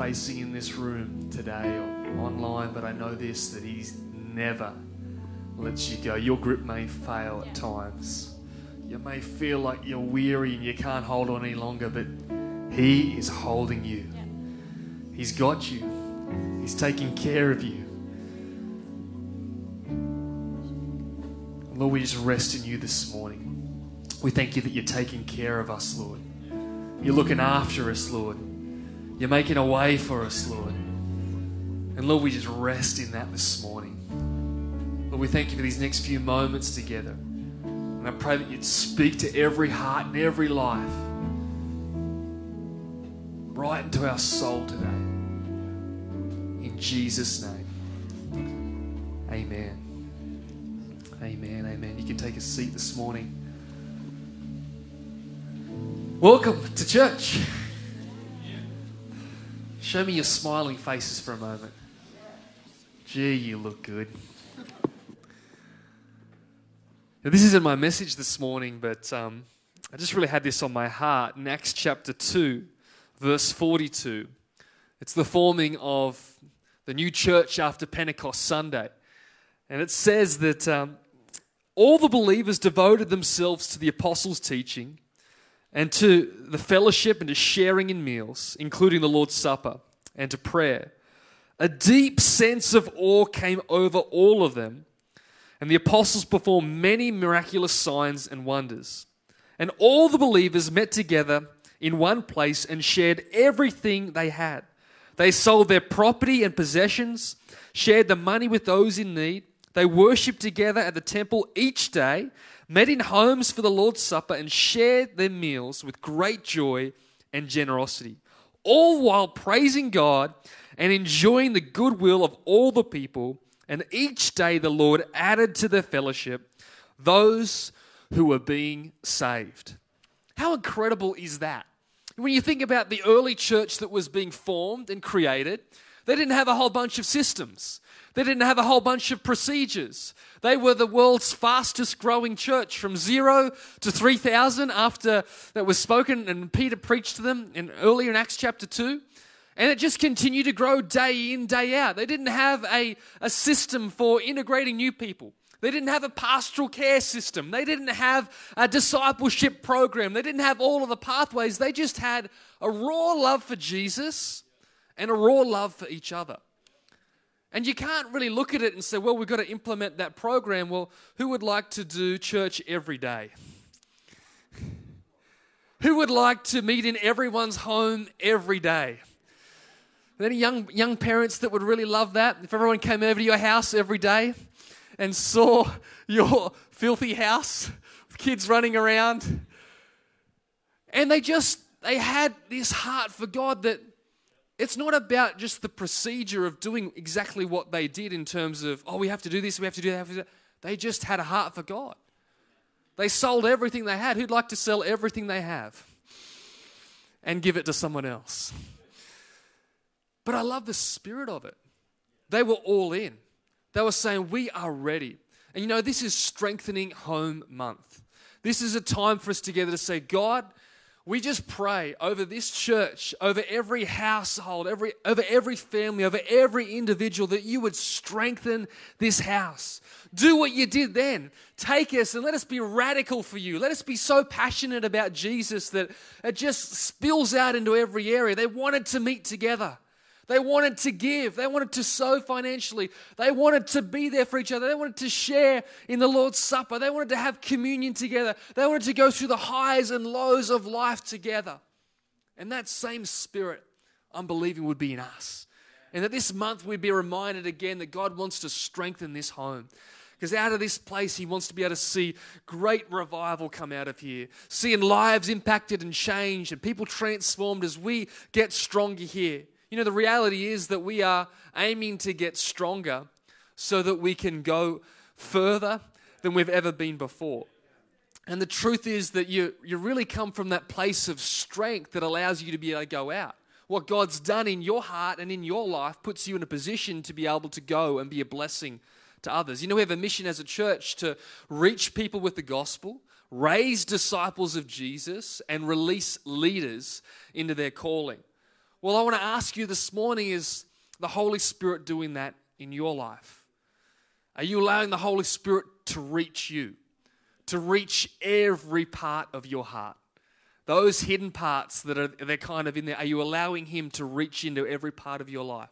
facing in this room today or online, but I know this that He's never lets you go. Your grip may fail at times. You may feel like you're weary and you can't hold on any longer, but He is holding you. He's got you, He's taking care of you. Lord, we just rest in you this morning. We thank you that you're taking care of us, Lord. You're looking after us, Lord. You're making a way for us, Lord. And Lord, we just rest in that this morning. Lord, we thank you for these next few moments together. And I pray that you'd speak to every heart and every life, right into our soul today. In Jesus' name, amen. Amen, amen. You can take a seat this morning. Welcome to church. Show me your smiling faces for a moment. Gee, you look good. Now, this isn't my message this morning, but um, I just really had this on my heart. In Acts chapter 2, verse 42, it's the forming of the new church after Pentecost Sunday. And it says that um, all the believers devoted themselves to the apostles' teaching and to the fellowship and to sharing in meals, including the Lord's Supper, and to prayer. A deep sense of awe came over all of them and the apostles performed many miraculous signs and wonders. And all the believers met together in one place and shared everything they had. They sold their property and possessions, shared the money with those in need. They worshiped together at the temple each day, met in homes for the Lord's Supper, and shared their meals with great joy and generosity, all while praising God and enjoying the goodwill of all the people. And each day the Lord added to their fellowship those who were being saved. How incredible is that? When you think about the early church that was being formed and created, they didn't have a whole bunch of systems. They didn't have a whole bunch of procedures. They were the world's fastest growing church from zero to 3,000 after that was spoken and Peter preached to them in, earlier in Acts chapter 2. And it just continued to grow day in, day out. They didn't have a, a system for integrating new people. They didn't have a pastoral care system. They didn't have a discipleship program. They didn't have all of the pathways. They just had a raw love for Jesus and a raw love for each other. And you can't really look at it and say, well, we've got to implement that program. Well, who would like to do church every day? Who would like to meet in everyone's home every day? Any young, young parents that would really love that? If everyone came over to your house every day and saw your filthy house kids running around. And they just, they had this heart for God that it's not about just the procedure of doing exactly what they did in terms of, oh, we have to do this, we have to do that. They just had a heart for God. They sold everything they had. Who'd like to sell everything they have and give it to someone else? But I love the spirit of it. They were all in. They were saying, We are ready. And you know, this is strengthening home month. This is a time for us together to say, God, we just pray over this church, over every household, every, over every family, over every individual, that you would strengthen this house. Do what you did then. Take us and let us be radical for you. Let us be so passionate about Jesus that it just spills out into every area. They wanted to meet together. They wanted to give. They wanted to sow financially. They wanted to be there for each other. They wanted to share in the Lord's Supper. They wanted to have communion together. They wanted to go through the highs and lows of life together. And that same spirit, I'm believing, would be in us. And that this month we'd be reminded again that God wants to strengthen this home. Because out of this place, He wants to be able to see great revival come out of here, seeing lives impacted and changed, and people transformed as we get stronger here. You know, the reality is that we are aiming to get stronger so that we can go further than we've ever been before. And the truth is that you, you really come from that place of strength that allows you to be able to go out. What God's done in your heart and in your life puts you in a position to be able to go and be a blessing to others. You know, we have a mission as a church to reach people with the gospel, raise disciples of Jesus, and release leaders into their calling. Well, I want to ask you this morning is the Holy Spirit doing that in your life? Are you allowing the Holy Spirit to reach you, to reach every part of your heart? Those hidden parts that are they're kind of in there, are you allowing Him to reach into every part of your life?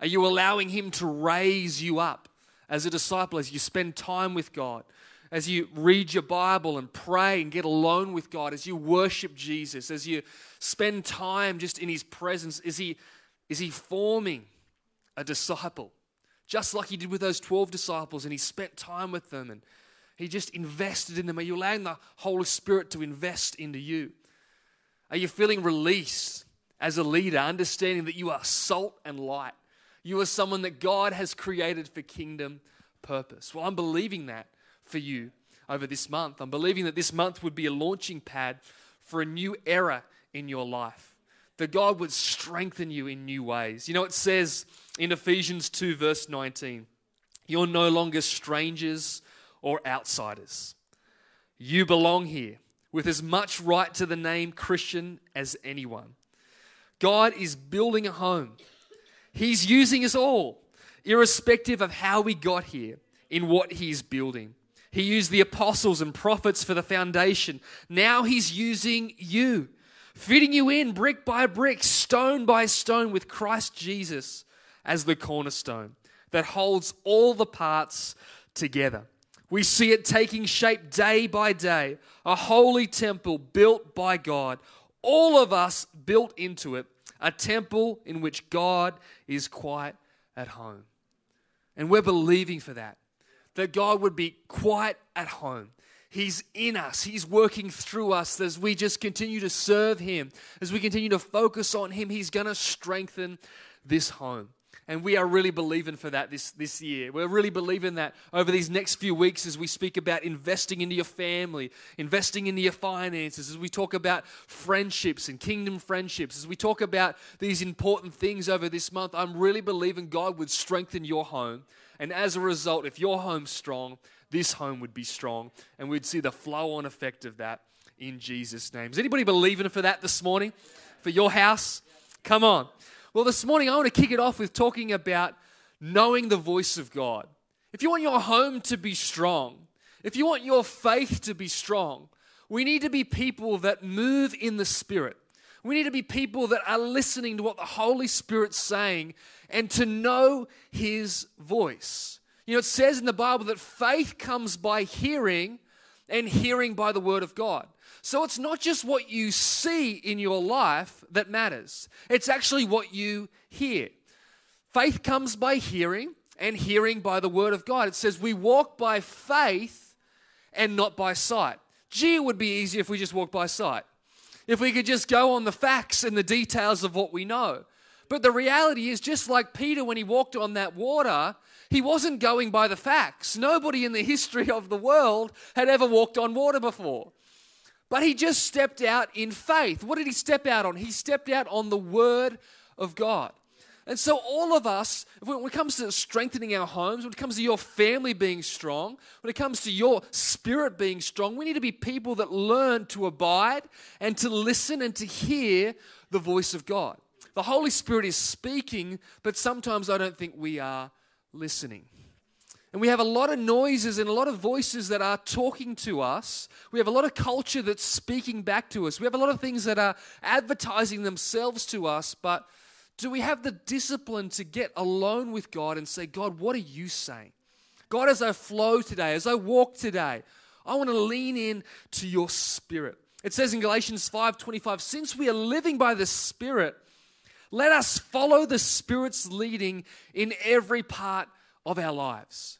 Are you allowing Him to raise you up as a disciple as you spend time with God? As you read your Bible and pray and get alone with God, as you worship Jesus, as you spend time just in His presence, is He, is he forming a disciple? Just like He did with those 12 disciples, and He spent time with them and He just invested in them. Are you allowing the Holy Spirit to invest into you? Are you feeling released as a leader, understanding that you are salt and light? You are someone that God has created for kingdom purpose. Well, I'm believing that for you over this month. I'm believing that this month would be a launching pad for a new era in your life. That God would strengthen you in new ways. You know, it says in Ephesians 2, verse 19, you're no longer strangers or outsiders. You belong here with as much right to the name Christian as anyone. God is building a home He's using us all, irrespective of how we got here, in what He's building. He used the apostles and prophets for the foundation. Now He's using you, fitting you in brick by brick, stone by stone, with Christ Jesus as the cornerstone that holds all the parts together. We see it taking shape day by day, a holy temple built by God, all of us built into it a temple in which God is quite at home. And we're believing for that, that God would be quite at home. He's in us. He's working through us as we just continue to serve Him, as we continue to focus on Him. He's going to strengthen this home. And we are really believing for that this, this year. We're really believing that over these next few weeks as we speak about investing into your family, investing into your finances, as we talk about friendships and kingdom friendships, as we talk about these important things over this month, I'm really believing God would strengthen your home. And as a result, if your home's strong, this home would be strong. And we'd see the flow on effect of that in Jesus' name. Is anybody believing for that this morning? For your house? Come on. Well, this morning I want to kick it off with talking about knowing the voice of God. If you want your home to be strong, if you want your faith to be strong, we need to be people that move in the Spirit. We need to be people that are listening to what the Holy Spirit's saying and to know His voice. You know, it says in the Bible that faith comes by hearing and hearing by the Word of God. So it's not just what you see in your life that matters, it's actually what you hear. Faith comes by hearing, and hearing by the word of God. It says we walk by faith and not by sight. Gee, it would be easier if we just walked by sight. If we could just go on the facts and the details of what we know. But the reality is, just like Peter when he walked on that water, he wasn't going by the facts. Nobody in the history of the world had ever walked on water before. But he just stepped out in faith. What did he step out on? He stepped out on the word of God. And so, all of us, when it comes to strengthening our homes, when it comes to your family being strong, when it comes to your spirit being strong, we need to be people that learn to abide and to listen and to hear the voice of God. The Holy Spirit is speaking, but sometimes I don't think we are listening. And we have a lot of noises and a lot of voices that are talking to us. We have a lot of culture that's speaking back to us. We have a lot of things that are advertising themselves to us. But do we have the discipline to get alone with God and say, God, what are you saying? God, as I flow today, as I walk today, I want to lean in to your spirit. It says in Galatians 5:25, since we are living by the Spirit, let us follow the Spirit's leading in every part of our lives.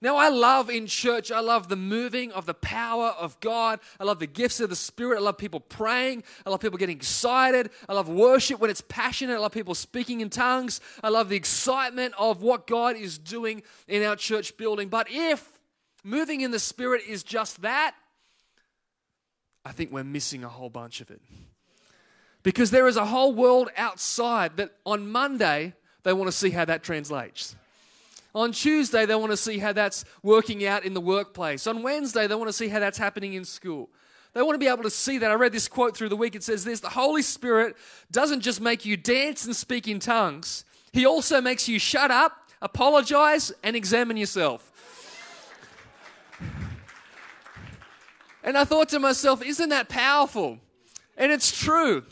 Now, I love in church, I love the moving of the power of God. I love the gifts of the Spirit. I love people praying. I love people getting excited. I love worship when it's passionate. I love people speaking in tongues. I love the excitement of what God is doing in our church building. But if moving in the Spirit is just that, I think we're missing a whole bunch of it. Because there is a whole world outside that on Monday, they want to see how that translates. On Tuesday, they want to see how that's working out in the workplace. On Wednesday, they want to see how that's happening in school. They want to be able to see that. I read this quote through the week. It says this The Holy Spirit doesn't just make you dance and speak in tongues, He also makes you shut up, apologize, and examine yourself. and I thought to myself, Isn't that powerful? And it's true.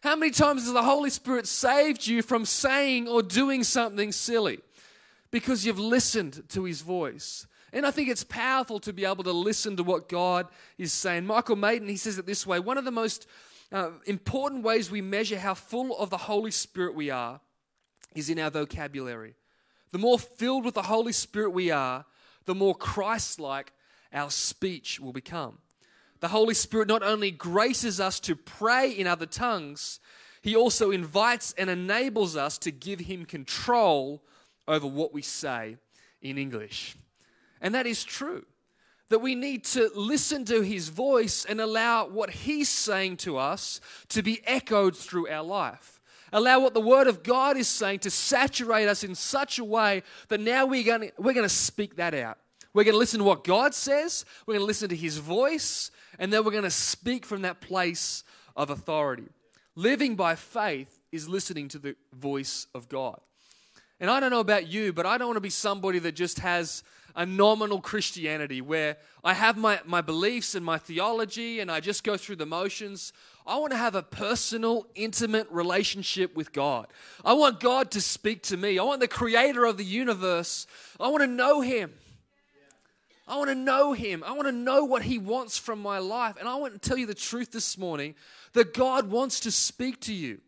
How many times has the Holy Spirit saved you from saying or doing something silly? Because you've listened to His voice. And I think it's powerful to be able to listen to what God is saying. Michael Maiden, he says it this way one of the most uh, important ways we measure how full of the Holy Spirit we are is in our vocabulary. The more filled with the Holy Spirit we are, the more Christ like our speech will become. The Holy Spirit not only graces us to pray in other tongues, He also invites and enables us to give Him control over what we say in English. And that is true. That we need to listen to his voice and allow what he's saying to us to be echoed through our life. Allow what the word of God is saying to saturate us in such a way that now we're going we're going to speak that out. We're going to listen to what God says, we're going to listen to his voice, and then we're going to speak from that place of authority. Living by faith is listening to the voice of God. And I don't know about you, but I don't want to be somebody that just has a nominal Christianity where I have my, my beliefs and my theology and I just go through the motions. I want to have a personal, intimate relationship with God. I want God to speak to me. I want the creator of the universe. I want to know him. I want to know him. I want to know what he wants from my life. And I want to tell you the truth this morning that God wants to speak to you,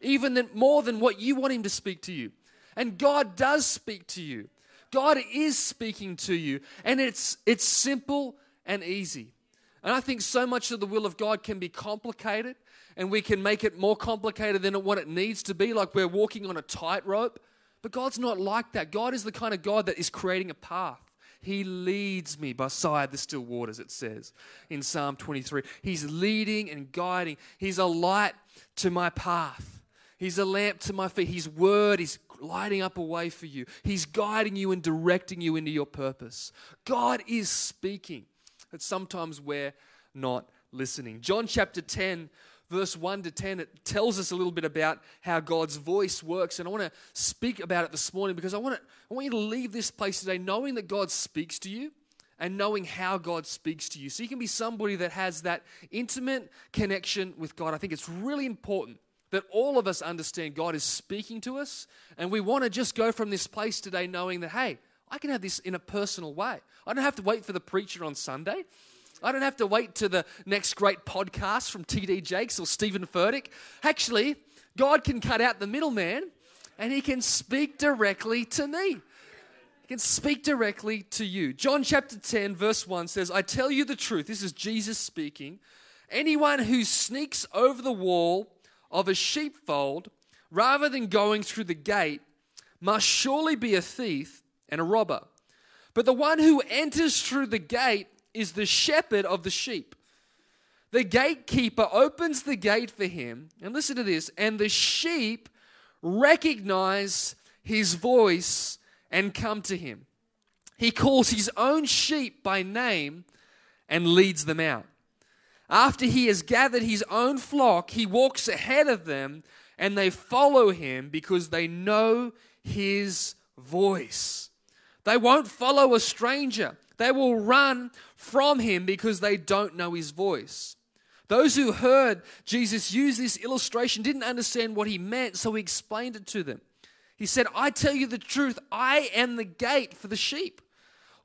even more than what you want him to speak to you. And God does speak to you. God is speaking to you, and it's, it's simple and easy. And I think so much of the will of God can be complicated, and we can make it more complicated than what it needs to be, like we're walking on a tightrope. But God's not like that. God is the kind of God that is creating a path. He leads me beside the still waters, it says in Psalm 23. He's leading and guiding. He's a light to my path. He's a lamp to my feet. His word is lighting up a way for you. He's guiding you and directing you into your purpose. God is speaking, but sometimes we're not listening. John chapter 10, verse 1 to 10, it tells us a little bit about how God's voice works. And I want to speak about it this morning because I want, to, I want you to leave this place today knowing that God speaks to you and knowing how God speaks to you. So you can be somebody that has that intimate connection with God. I think it's really important that all of us understand God is speaking to us, and we want to just go from this place today knowing that, hey, I can have this in a personal way. I don't have to wait for the preacher on Sunday. I don't have to wait to the next great podcast from TD Jakes or Steven Furtick. Actually, God can cut out the middleman and he can speak directly to me. He can speak directly to you. John chapter 10, verse 1 says, I tell you the truth. This is Jesus speaking. Anyone who sneaks over the wall of a sheepfold rather than going through the gate must surely be a thief and a robber. But the one who enters through the gate is the shepherd of the sheep. The gatekeeper opens the gate for him, and listen to this, and the sheep recognize his voice and come to him. He calls his own sheep by name and leads them out. After he has gathered his own flock, he walks ahead of them and they follow him because they know his voice. They won't follow a stranger. They will run from him because they don't know his voice. Those who heard Jesus use this illustration didn't understand what he meant, so he explained it to them. He said, I tell you the truth, I am the gate for the sheep.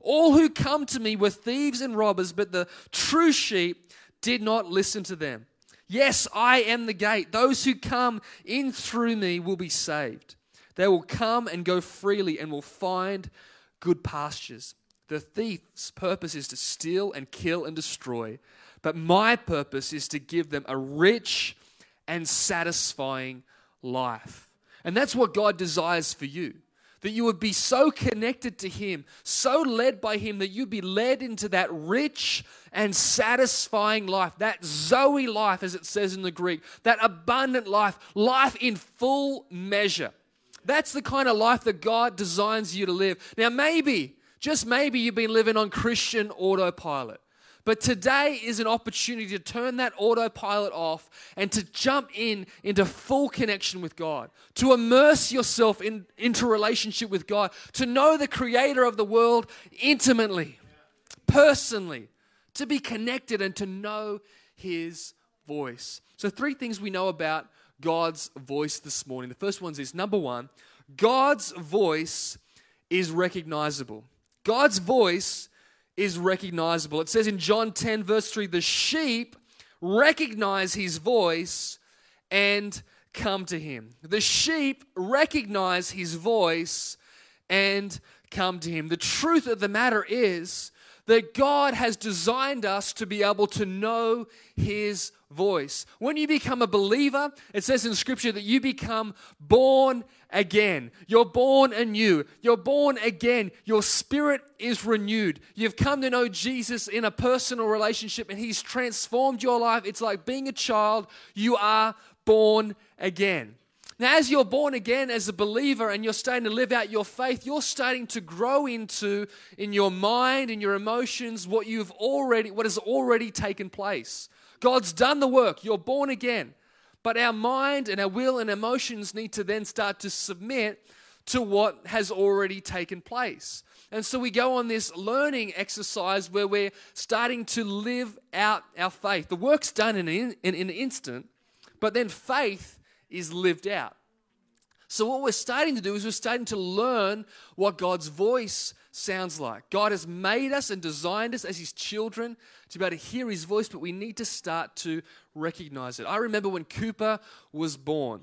All who come to me were thieves and robbers, but the true sheep did not listen to them. Yes, I am the gate. Those who come in through me will be saved. They will come and go freely and will find good pastures. The thief's purpose is to steal and kill and destroy, but my purpose is to give them a rich and satisfying life. And that's what God desires for you that you would be so connected to Him, so led by Him, that you'd be led into that rich and satisfying life, that Zoe life, as it says in the Greek, that abundant life, life in full measure. That's the kind of life that God designs you to live. Now, maybe, just maybe, you've been living on Christian autopilot. But today is an opportunity to turn that autopilot off and to jump in into full connection with God, to immerse yourself in, into relationship with God, to know the creator of the world intimately, personally, to be connected and to know his voice. So, three things we know about God's voice this morning. The first one is number one, God's voice is recognizable. God's voice is recognizable. It says in John 10, verse 3 the sheep recognize his voice and come to him. The sheep recognize his voice and come to him. The truth of the matter is that God has designed us to be able to know His voice. When you become a believer, it says in Scripture that you become born again. You're born anew. You're born again. Your spirit is renewed. You've come to know Jesus in a personal relationship and He's transformed your life. It's like being a child. You are born again. Now, as you're born again as a believer and you're starting to live out your faith, you're starting to grow into, in your mind, in your emotions, what you've already, what has already taken place. God's done the work. You're born again. But our mind and our will and emotions need to then start to submit to what has already taken place. And so we go on this learning exercise where we're starting to live out our faith. The work's done in an, in, in an instant, but then faith is lived out. So, what we're starting to do is we're starting to learn what God's voice sounds like. God has made us and designed us as His children to be able to hear His voice, but we need to start to recognize it. I remember when Cooper was born,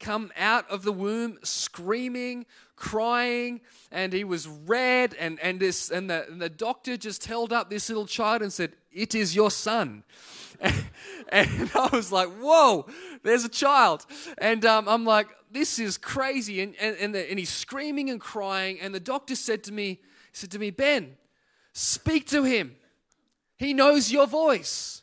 come out of the womb screaming, crying, and he was red, and, and, this, and, the, and the doctor just held up this little child and said, It is your son. And, I was like, whoa, there's a child. And um, I'm like, this is crazy. And, and, and, the, and he's screaming and crying. And the doctor said to me, he said to me, Ben, speak to him. He knows your voice.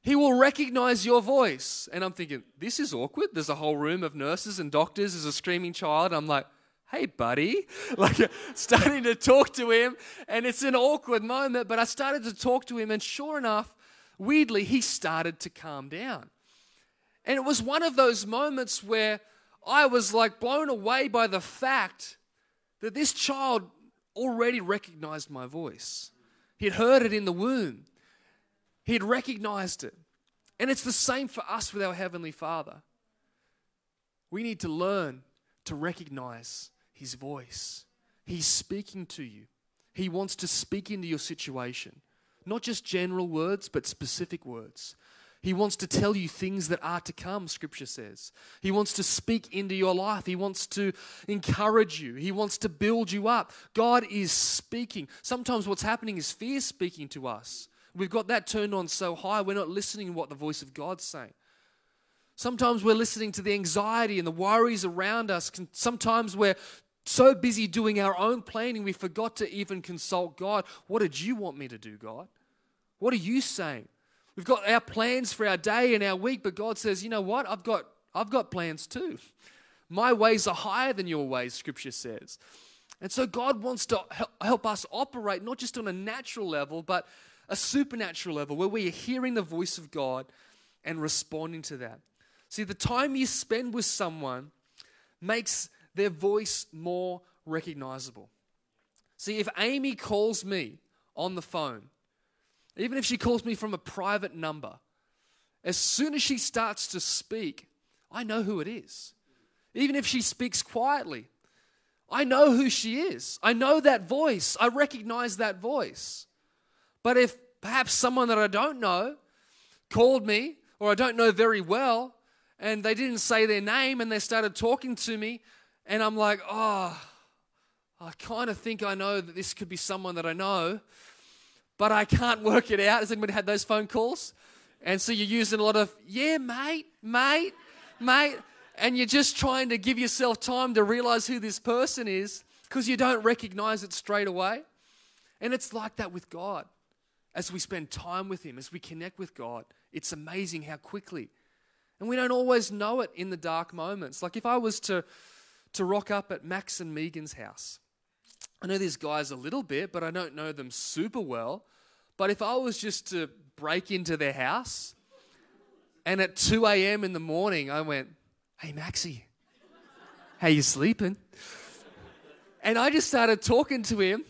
He will recognize your voice. And I'm thinking, this is awkward. There's a whole room of nurses and doctors. There's a screaming child. I'm like, hey, buddy. Like, starting to talk to him. And it's an awkward moment. But I started to talk to him. And sure enough, weirdly, he started to calm down. And it was one of those moments where I was like blown away by the fact that this child already recognized my voice. He'd heard it in the womb, he'd recognized it. And it's the same for us with our Heavenly Father. We need to learn to recognize His voice. He's speaking to you, He wants to speak into your situation. Not just general words, but specific words. He wants to tell you things that are to come, Scripture says. He wants to speak into your life. He wants to encourage you. He wants to build you up. God is speaking. Sometimes what's happening is fear speaking to us. We've got that turned on so high, we're not listening to what the voice of God's saying. Sometimes we're listening to the anxiety and the worries around us. Sometimes we're so busy doing our own planning, we forgot to even consult God. What did you want me to do, God? What are you saying? We've got our plans for our day and our week, but God says, you know what? I've got, I've got plans too. My ways are higher than your ways, Scripture says. And so God wants to help us operate not just on a natural level, but a supernatural level where we are hearing the voice of God and responding to that. See, the time you spend with someone makes their voice more recognizable. See, if Amy calls me on the phone, even if she calls me from a private number, as soon as she starts to speak, I know who it is. Even if she speaks quietly, I know who she is. I know that voice. I recognize that voice. But if perhaps someone that I don't know called me or I don't know very well and they didn't say their name and they started talking to me, and I'm like, oh, I kind of think I know that this could be someone that I know, but I can't work it out. Has anybody had those phone calls? And so you're using a lot of, yeah, mate, mate, mate. And you're just trying to give yourself time to realize who this person is because you don't recognize it straight away. And it's like that with God. As we spend time with Him, as we connect with God, it's amazing how quickly. And we don't always know it in the dark moments. Like if I was to to rock up at Max and Megan's house. I know these guys a little bit, but I don't know them super well. But if I was just to break into their house and at 2 a.m. in the morning I went, Hey, Maxie, how you sleeping? And I just started talking to him.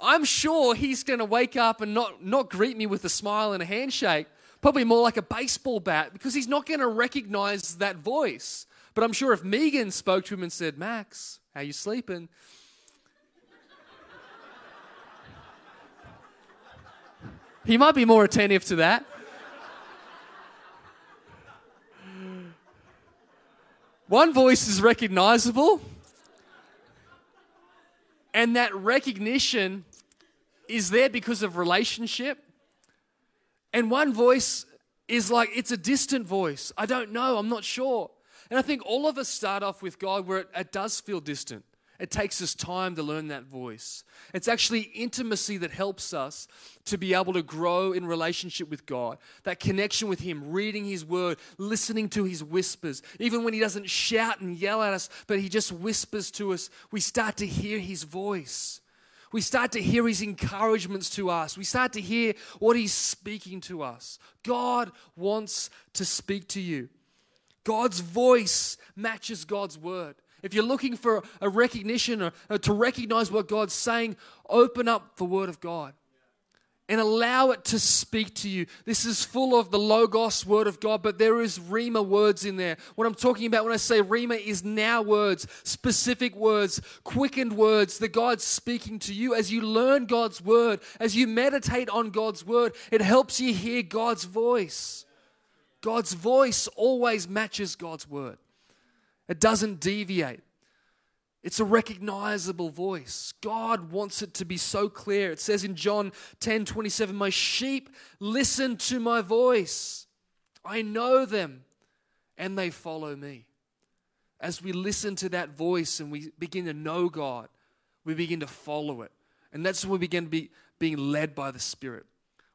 I'm sure he's going to wake up and not, not greet me with a smile and a handshake, probably more like a baseball bat, because he's not going to recognize that voice. But I'm sure if Megan spoke to him and said, Max, how you sleeping? he might be more attentive to that. One voice is recognizable, and that recognition is there because of relationship. And one voice is like, it's a distant voice. I don't know, I'm not sure. And I think all of us start off with God where it, it does feel distant. It takes us time to learn that voice. It's actually intimacy that helps us to be able to grow in relationship with God. That connection with Him, reading His Word, listening to His whispers. Even when He doesn't shout and yell at us, but He just whispers to us, we start to hear His voice. We start to hear His encouragements to us. We start to hear what He's speaking to us. God wants to speak to you. God's voice matches God's word. If you're looking for a recognition or, to recognize what God's saying, open up the Word of God and allow it to speak to you. This is full of the Logos word of God, but there is rhema words in there. What I'm talking about when I say rhema is now words, specific words, quickened words that God's speaking to you. As you learn God's word, as you meditate on God's word, it helps you hear God's voice. God's voice always matches God's word. It doesn't deviate. It's a recognizable voice. God wants it to be so clear. It says in John 10 27, My sheep listen to my voice. I know them and they follow me. As we listen to that voice and we begin to know God, we begin to follow it. And that's when we begin to be being led by the Spirit.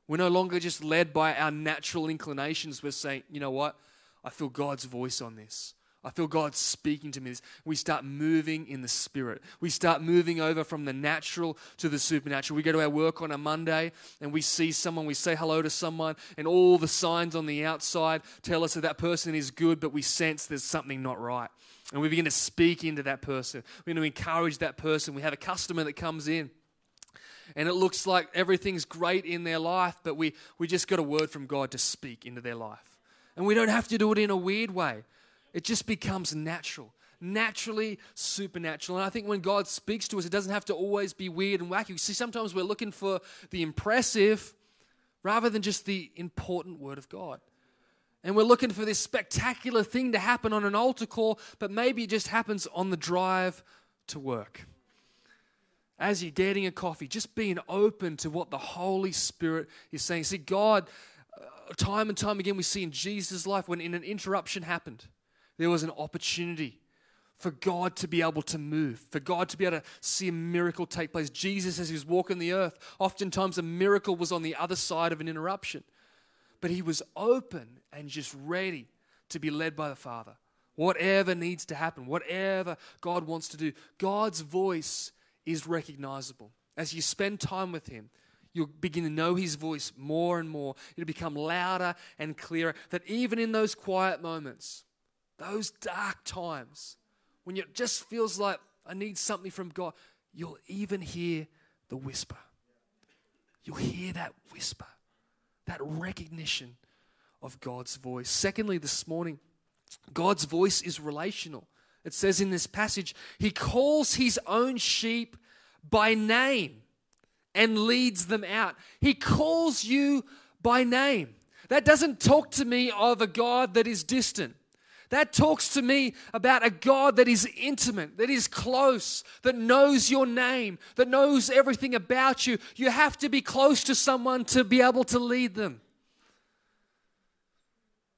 We're no longer just led by our natural inclinations. We're saying, you know what? I feel God's voice on this. I feel God speaking to me. We start moving in the spirit. We start moving over from the natural to the supernatural. We go to our work on a Monday and we see someone, we say hello to someone, and all the signs on the outside tell us that that person is good, but we sense there's something not right. And we begin to speak into that person. We begin to encourage that person. We have a customer that comes in and it looks like everything's great in their life, but we, we just got a word from God to speak into their life. And we don't have to do it in a weird way. It just becomes natural, naturally supernatural. And I think when God speaks to us, it doesn't have to always be weird and wacky. See, sometimes we're looking for the impressive rather than just the important word of God. And we're looking for this spectacular thing to happen on an altar call, but maybe it just happens on the drive to work. As you're getting a coffee, just being open to what the Holy Spirit is saying. See, God, uh, time and time again, we see in Jesus' life when in an interruption happened, there was an opportunity for God to be able to move, for God to be able to see a miracle take place. Jesus, as he was walking the earth, oftentimes a miracle was on the other side of an interruption. But he was open and just ready to be led by the Father. Whatever needs to happen, whatever God wants to do, God's voice is recognizable. As you spend time with Him, you'll begin to know His voice more and more. It'll become louder and clearer. That even in those quiet moments, those dark times when it just feels like I need something from God, you'll even hear the whisper. You'll hear that whisper, that recognition of God's voice. Secondly, this morning, God's voice is relational. It says in this passage, He calls His own sheep by name and leads them out. He calls you by name. That doesn't talk to me of a God that is distant. That talks to me about a God that is intimate, that is close, that knows your name, that knows everything about you. You have to be close to someone to be able to lead them.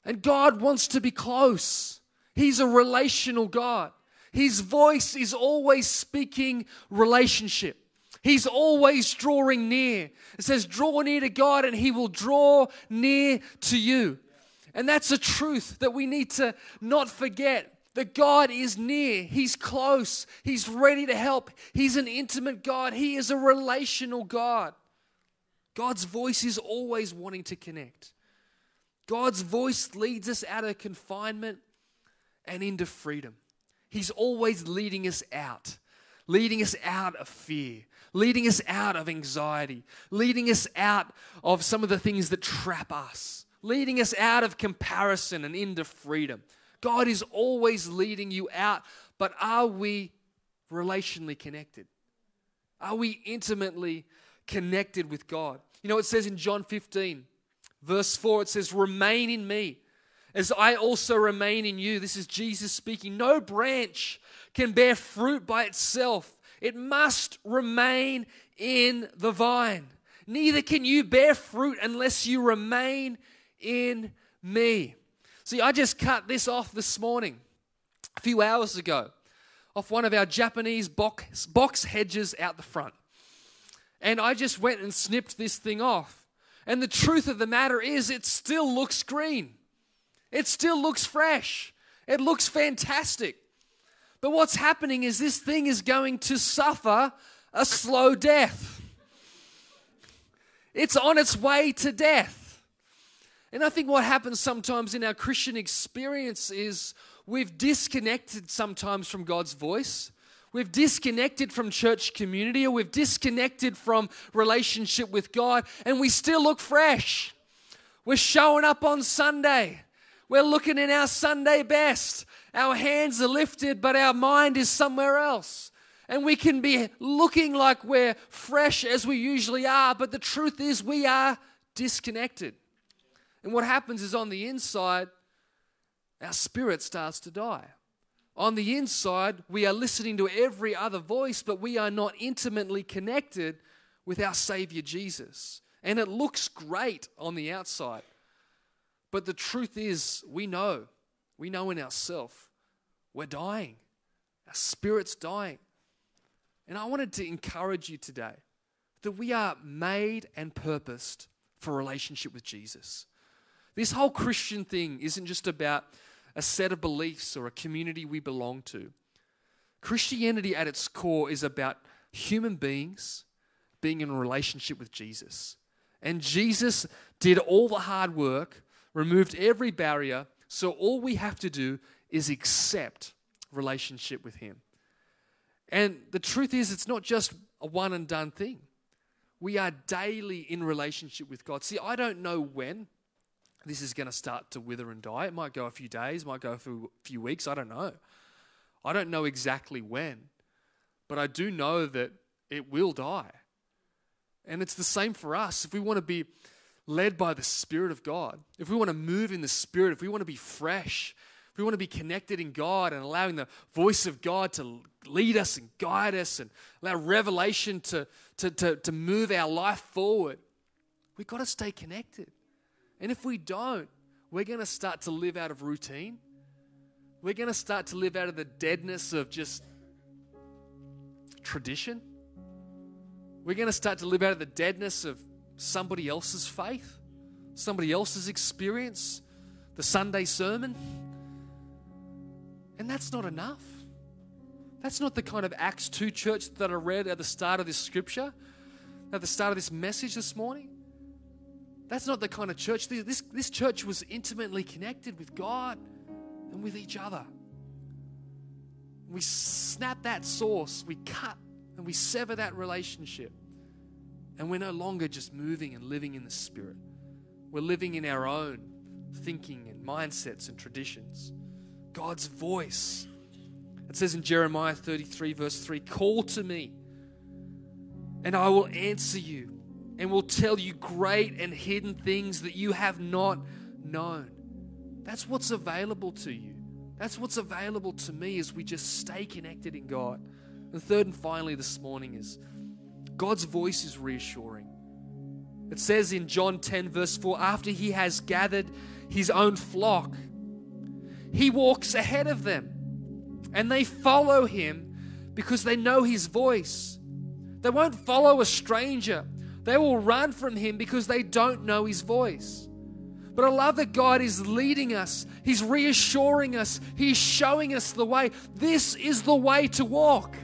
And God wants to be close. He's a relational God. His voice is always speaking relationship. He's always drawing near. It says, Draw near to God, and He will draw near to you. And that's a truth that we need to not forget that God is near, He's close, He's ready to help. He's an intimate God, He is a relational God. God's voice is always wanting to connect. God's voice leads us out of confinement and into freedom. He's always leading us out, leading us out of fear, leading us out of anxiety, leading us out of some of the things that trap us, leading us out of comparison and into freedom. God is always leading you out, but are we relationally connected? Are we intimately connected with God? You know, it says in John 15, verse 4, it says, Remain in me as I also remain in you. This is Jesus speaking. No branch can bear fruit by itself, it must remain in the vine. Neither can you bear fruit unless you remain in me. See, I just cut this off this morning, a few hours ago, off one of our Japanese box, box hedges out the front. And I just went and snipped this thing off. And the truth of the matter is, it still looks green. It still looks fresh. It looks fantastic. But what's happening is this thing is going to suffer a slow death. It's on its way to death. And I think what happens sometimes in our Christian experience is we've disconnected sometimes from God's voice. We've disconnected from church community or we've disconnected from relationship with God and we still look fresh. We're showing up on Sunday. We're looking in our Sunday best. Our hands are lifted, but our mind is somewhere else. And we can be looking like we're fresh as we usually are, but the truth is we are disconnected. And what happens is on the inside, our spirit starts to die. On the inside, we are listening to every other voice, but we are not intimately connected with our Savior Jesus. And it looks great on the outside. But the truth is, we know, we know in ourselves, we're dying. Our spirit's dying. And I wanted to encourage you today that we are made and purposed for relationship with Jesus. This whole Christian thing isn't just about a set of beliefs or a community we belong to. Christianity at its core is about human beings being in a relationship with Jesus. And Jesus did all the hard work, removed every barrier, so all we have to do is accept relationship with Him. And the truth is, it's not just a one and done thing. We are daily in relationship with God. See, I don't know when this is going to start to wither and die. It might go a few days, might go for a few, weeks. I don't know. I don't know exactly when, but I do know that it will die. And it's the same for us. If we want to be led by the Spirit of God, if we want to move in the Spirit, if we want to be fresh, if we want to be connected in God and allowing the voice of God to lead us and guide us and allow revelation to, to, to, to move our life forward, we've got to stay connected. And if we don't, we're going to start to live out of routine. We're going to start to live out of the deadness of just tradition. We're going to start to live out of the deadness of somebody else's faith, somebody else's experience, the Sunday sermon. And that's not enough. That's not the kind of Acts 2 church that I read at the start of this scripture, at the start of this message this morning. That's not the kind of church. This, this church was intimately connected with God and with each other. We snap that source, we cut and we sever that relationship. And we're no longer just moving and living in the Spirit. We're living in our own thinking and mindsets and traditions. God's voice. It says in Jeremiah 33, verse 3 Call to me, and I will answer you and will tell you great and hidden things that you have not known. That's what's available to you. That's what's available to me as we just stay connected in God. And third and finally, this morning is God's voice is reassuring. It says in John 10, verse 4 after he has gathered his own flock, he walks ahead of them and they follow him because they know his voice. They won't follow a stranger they will run from him because they don't know his voice. But I love that God is leading us, He's reassuring us, He's showing us the way. This is the way to walk,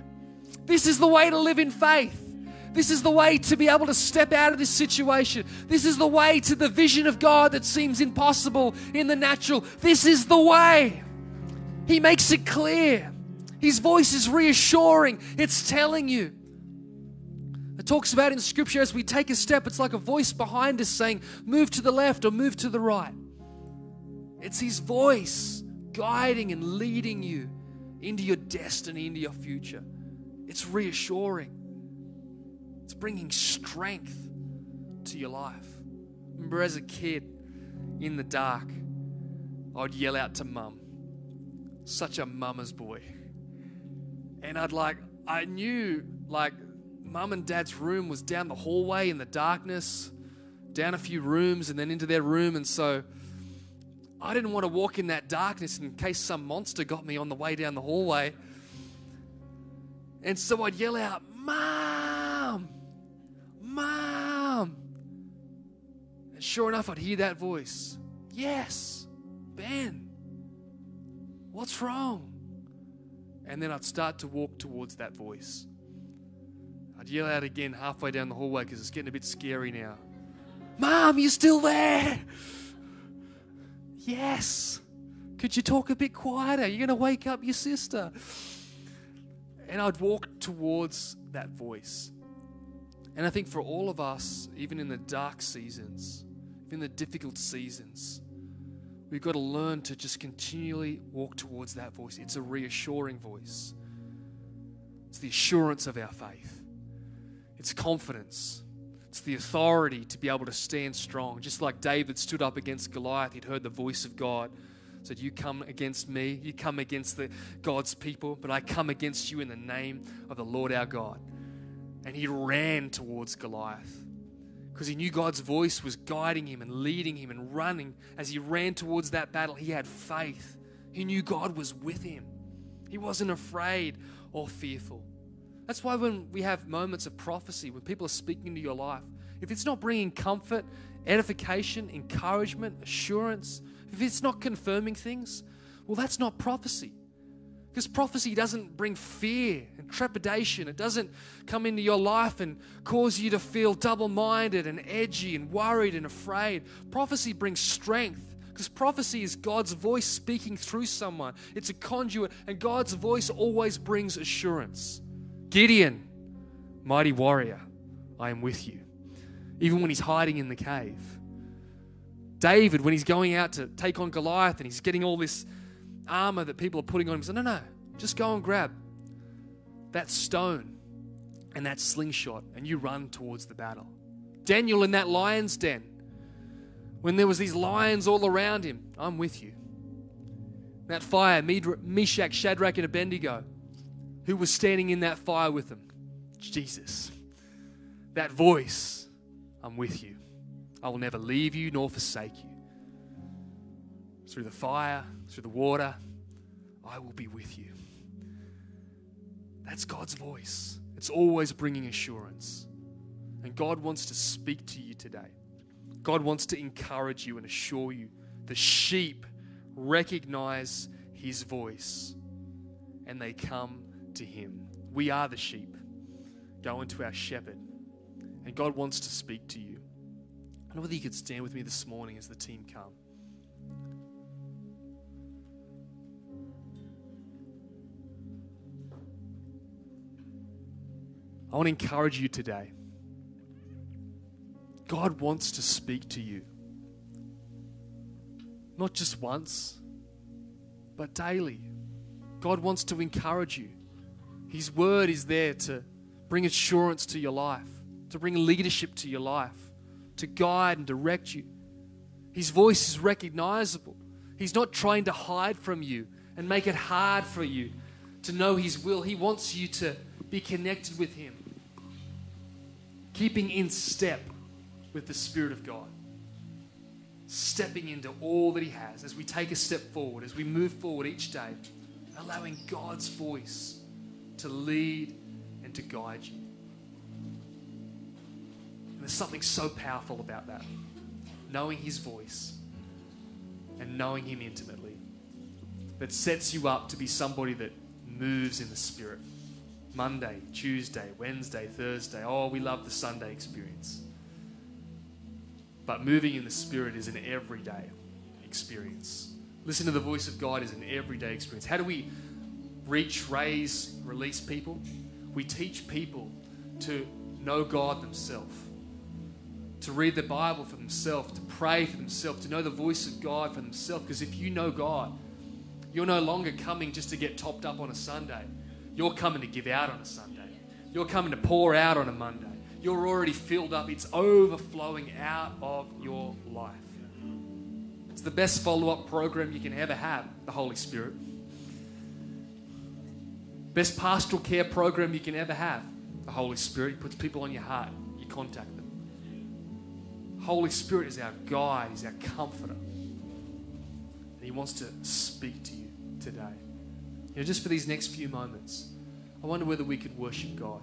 this is the way to live in faith. This is the way to be able to step out of this situation. This is the way to the vision of God that seems impossible in the natural. This is the way. He makes it clear. His voice is reassuring, it's telling you. It talks about in Scripture as we take a step, it's like a voice behind us saying, Move to the left or move to the right. It's His voice guiding and leading you into your destiny, into your future. It's reassuring. It's bringing strength to your life. Remember, as a kid in the dark, I'd yell out to mum, such a mama's boy. And I'd like, I knew like mum and dad's room was down the hallway in the darkness, down a few rooms and then into their room. And so I didn't want to walk in that darkness in case some monster got me on the way down the hallway. And so I'd yell out, Mom! Mom! And sure enough, I'd hear that voice. Yes, Ben, what's wrong? And then I'd start to walk towards that voice. I'd yell out again halfway down the hallway because it's getting a bit scary now. Mom, you still there? Yes. Could you talk a bit quieter? You're going to wake up your sister. And I'd walk towards that voice. And I think for all of us, even in the dark seasons, in the difficult seasons, we've got to learn to just continually walk towards that voice. It's a reassuring voice, it's the assurance of our faith, it's confidence, it's the authority to be able to stand strong. Just like David stood up against Goliath, he'd heard the voice of God. Said, You come against me, you come against the God's people, but I come against you in the name of the Lord our God. And he ran towards Goliath because he knew God's voice was guiding him and leading him and running. As he ran towards that battle, he had faith. He knew God was with him. He wasn't afraid or fearful. That's why when we have moments of prophecy, when people are speaking into your life, if it's not bringing comfort, edification, encouragement, assurance, if it's not confirming things, well, that's not prophecy. Because prophecy doesn't bring fear and trepidation. It doesn't come into your life and cause you to feel double minded and edgy and worried and afraid. Prophecy brings strength because prophecy is God's voice speaking through someone. It's a conduit, and God's voice always brings assurance. Gideon, mighty warrior, I am with you. Even when he's hiding in the cave. David, when he's going out to take on Goliath and he's getting all this armor that people are putting on him. So, no, no, just go and grab that stone and that slingshot and you run towards the battle. Daniel in that lion's den, when there was these lions all around him, I'm with you. That fire, Meshach, Shadrach, and Abednego, who was standing in that fire with them? Jesus. That voice, I'm with you. I will never leave you nor forsake you through the fire, through the water, I will be with you. That's God's voice. It's always bringing assurance. And God wants to speak to you today. God wants to encourage you and assure you. The sheep recognize his voice and they come to him. We are the sheep. Go into our shepherd. And God wants to speak to you. I know whether you could stand with me this morning as the team come. I want to encourage you today. God wants to speak to you. Not just once, but daily. God wants to encourage you. His word is there to bring assurance to your life, to bring leadership to your life, to guide and direct you. His voice is recognizable. He's not trying to hide from you and make it hard for you to know His will. He wants you to be connected with Him keeping in step with the Spirit of God. Stepping into all that He has as we take a step forward, as we move forward each day, allowing God's voice to lead and to guide you. And there's something so powerful about that. Knowing His voice, and knowing Him intimately that sets you up to be somebody that moves in the Spirit. Monday, Tuesday, Wednesday, Thursday. Oh, we love the Sunday experience. But moving in the Spirit is an everyday experience. Listen to the voice of God is an everyday experience. How do we reach, raise, release people? We teach people to know God themselves, to read the Bible for themselves, to pray for themselves, to know the voice of God for themselves. Because if you know God, you're no longer coming just to get topped up on a Sunday. You're coming to give out on a Sunday. You're coming to pour out on a Monday. You're already filled up. It's overflowing out of your life. It's the best follow up program you can ever have, the Holy Spirit. Best pastoral care program you can ever have, the Holy Spirit. He puts people on your heart, you contact them. Holy Spirit is our guide, He's our comforter. And He wants to speak to you today. You know, just for these next few moments, I wonder whether we could worship God.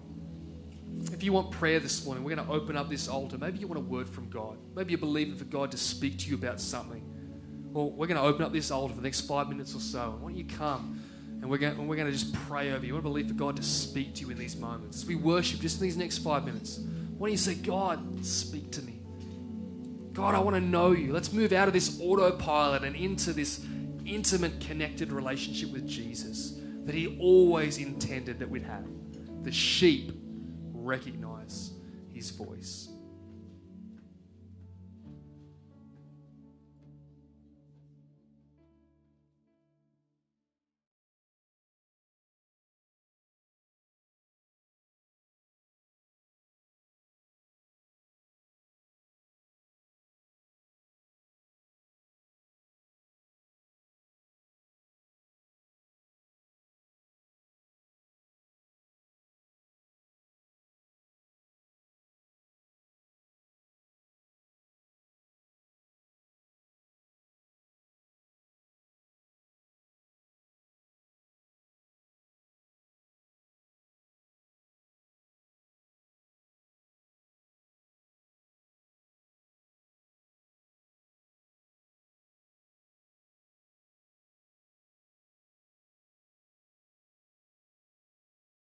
If you want prayer this morning, we're going to open up this altar. Maybe you want a word from God. Maybe you're believing for God to speak to you about something. Well, we're going to open up this altar for the next five minutes or so. Why don't you come and we're going, and we're going to just pray over you. We want to believe for God to speak to you in these moments. As we worship just in these next five minutes, why don't you say, God, speak to me? God, I want to know you. Let's move out of this autopilot and into this intimate, connected relationship with Jesus that He always intended that we'd have. The sheep recognize His voice.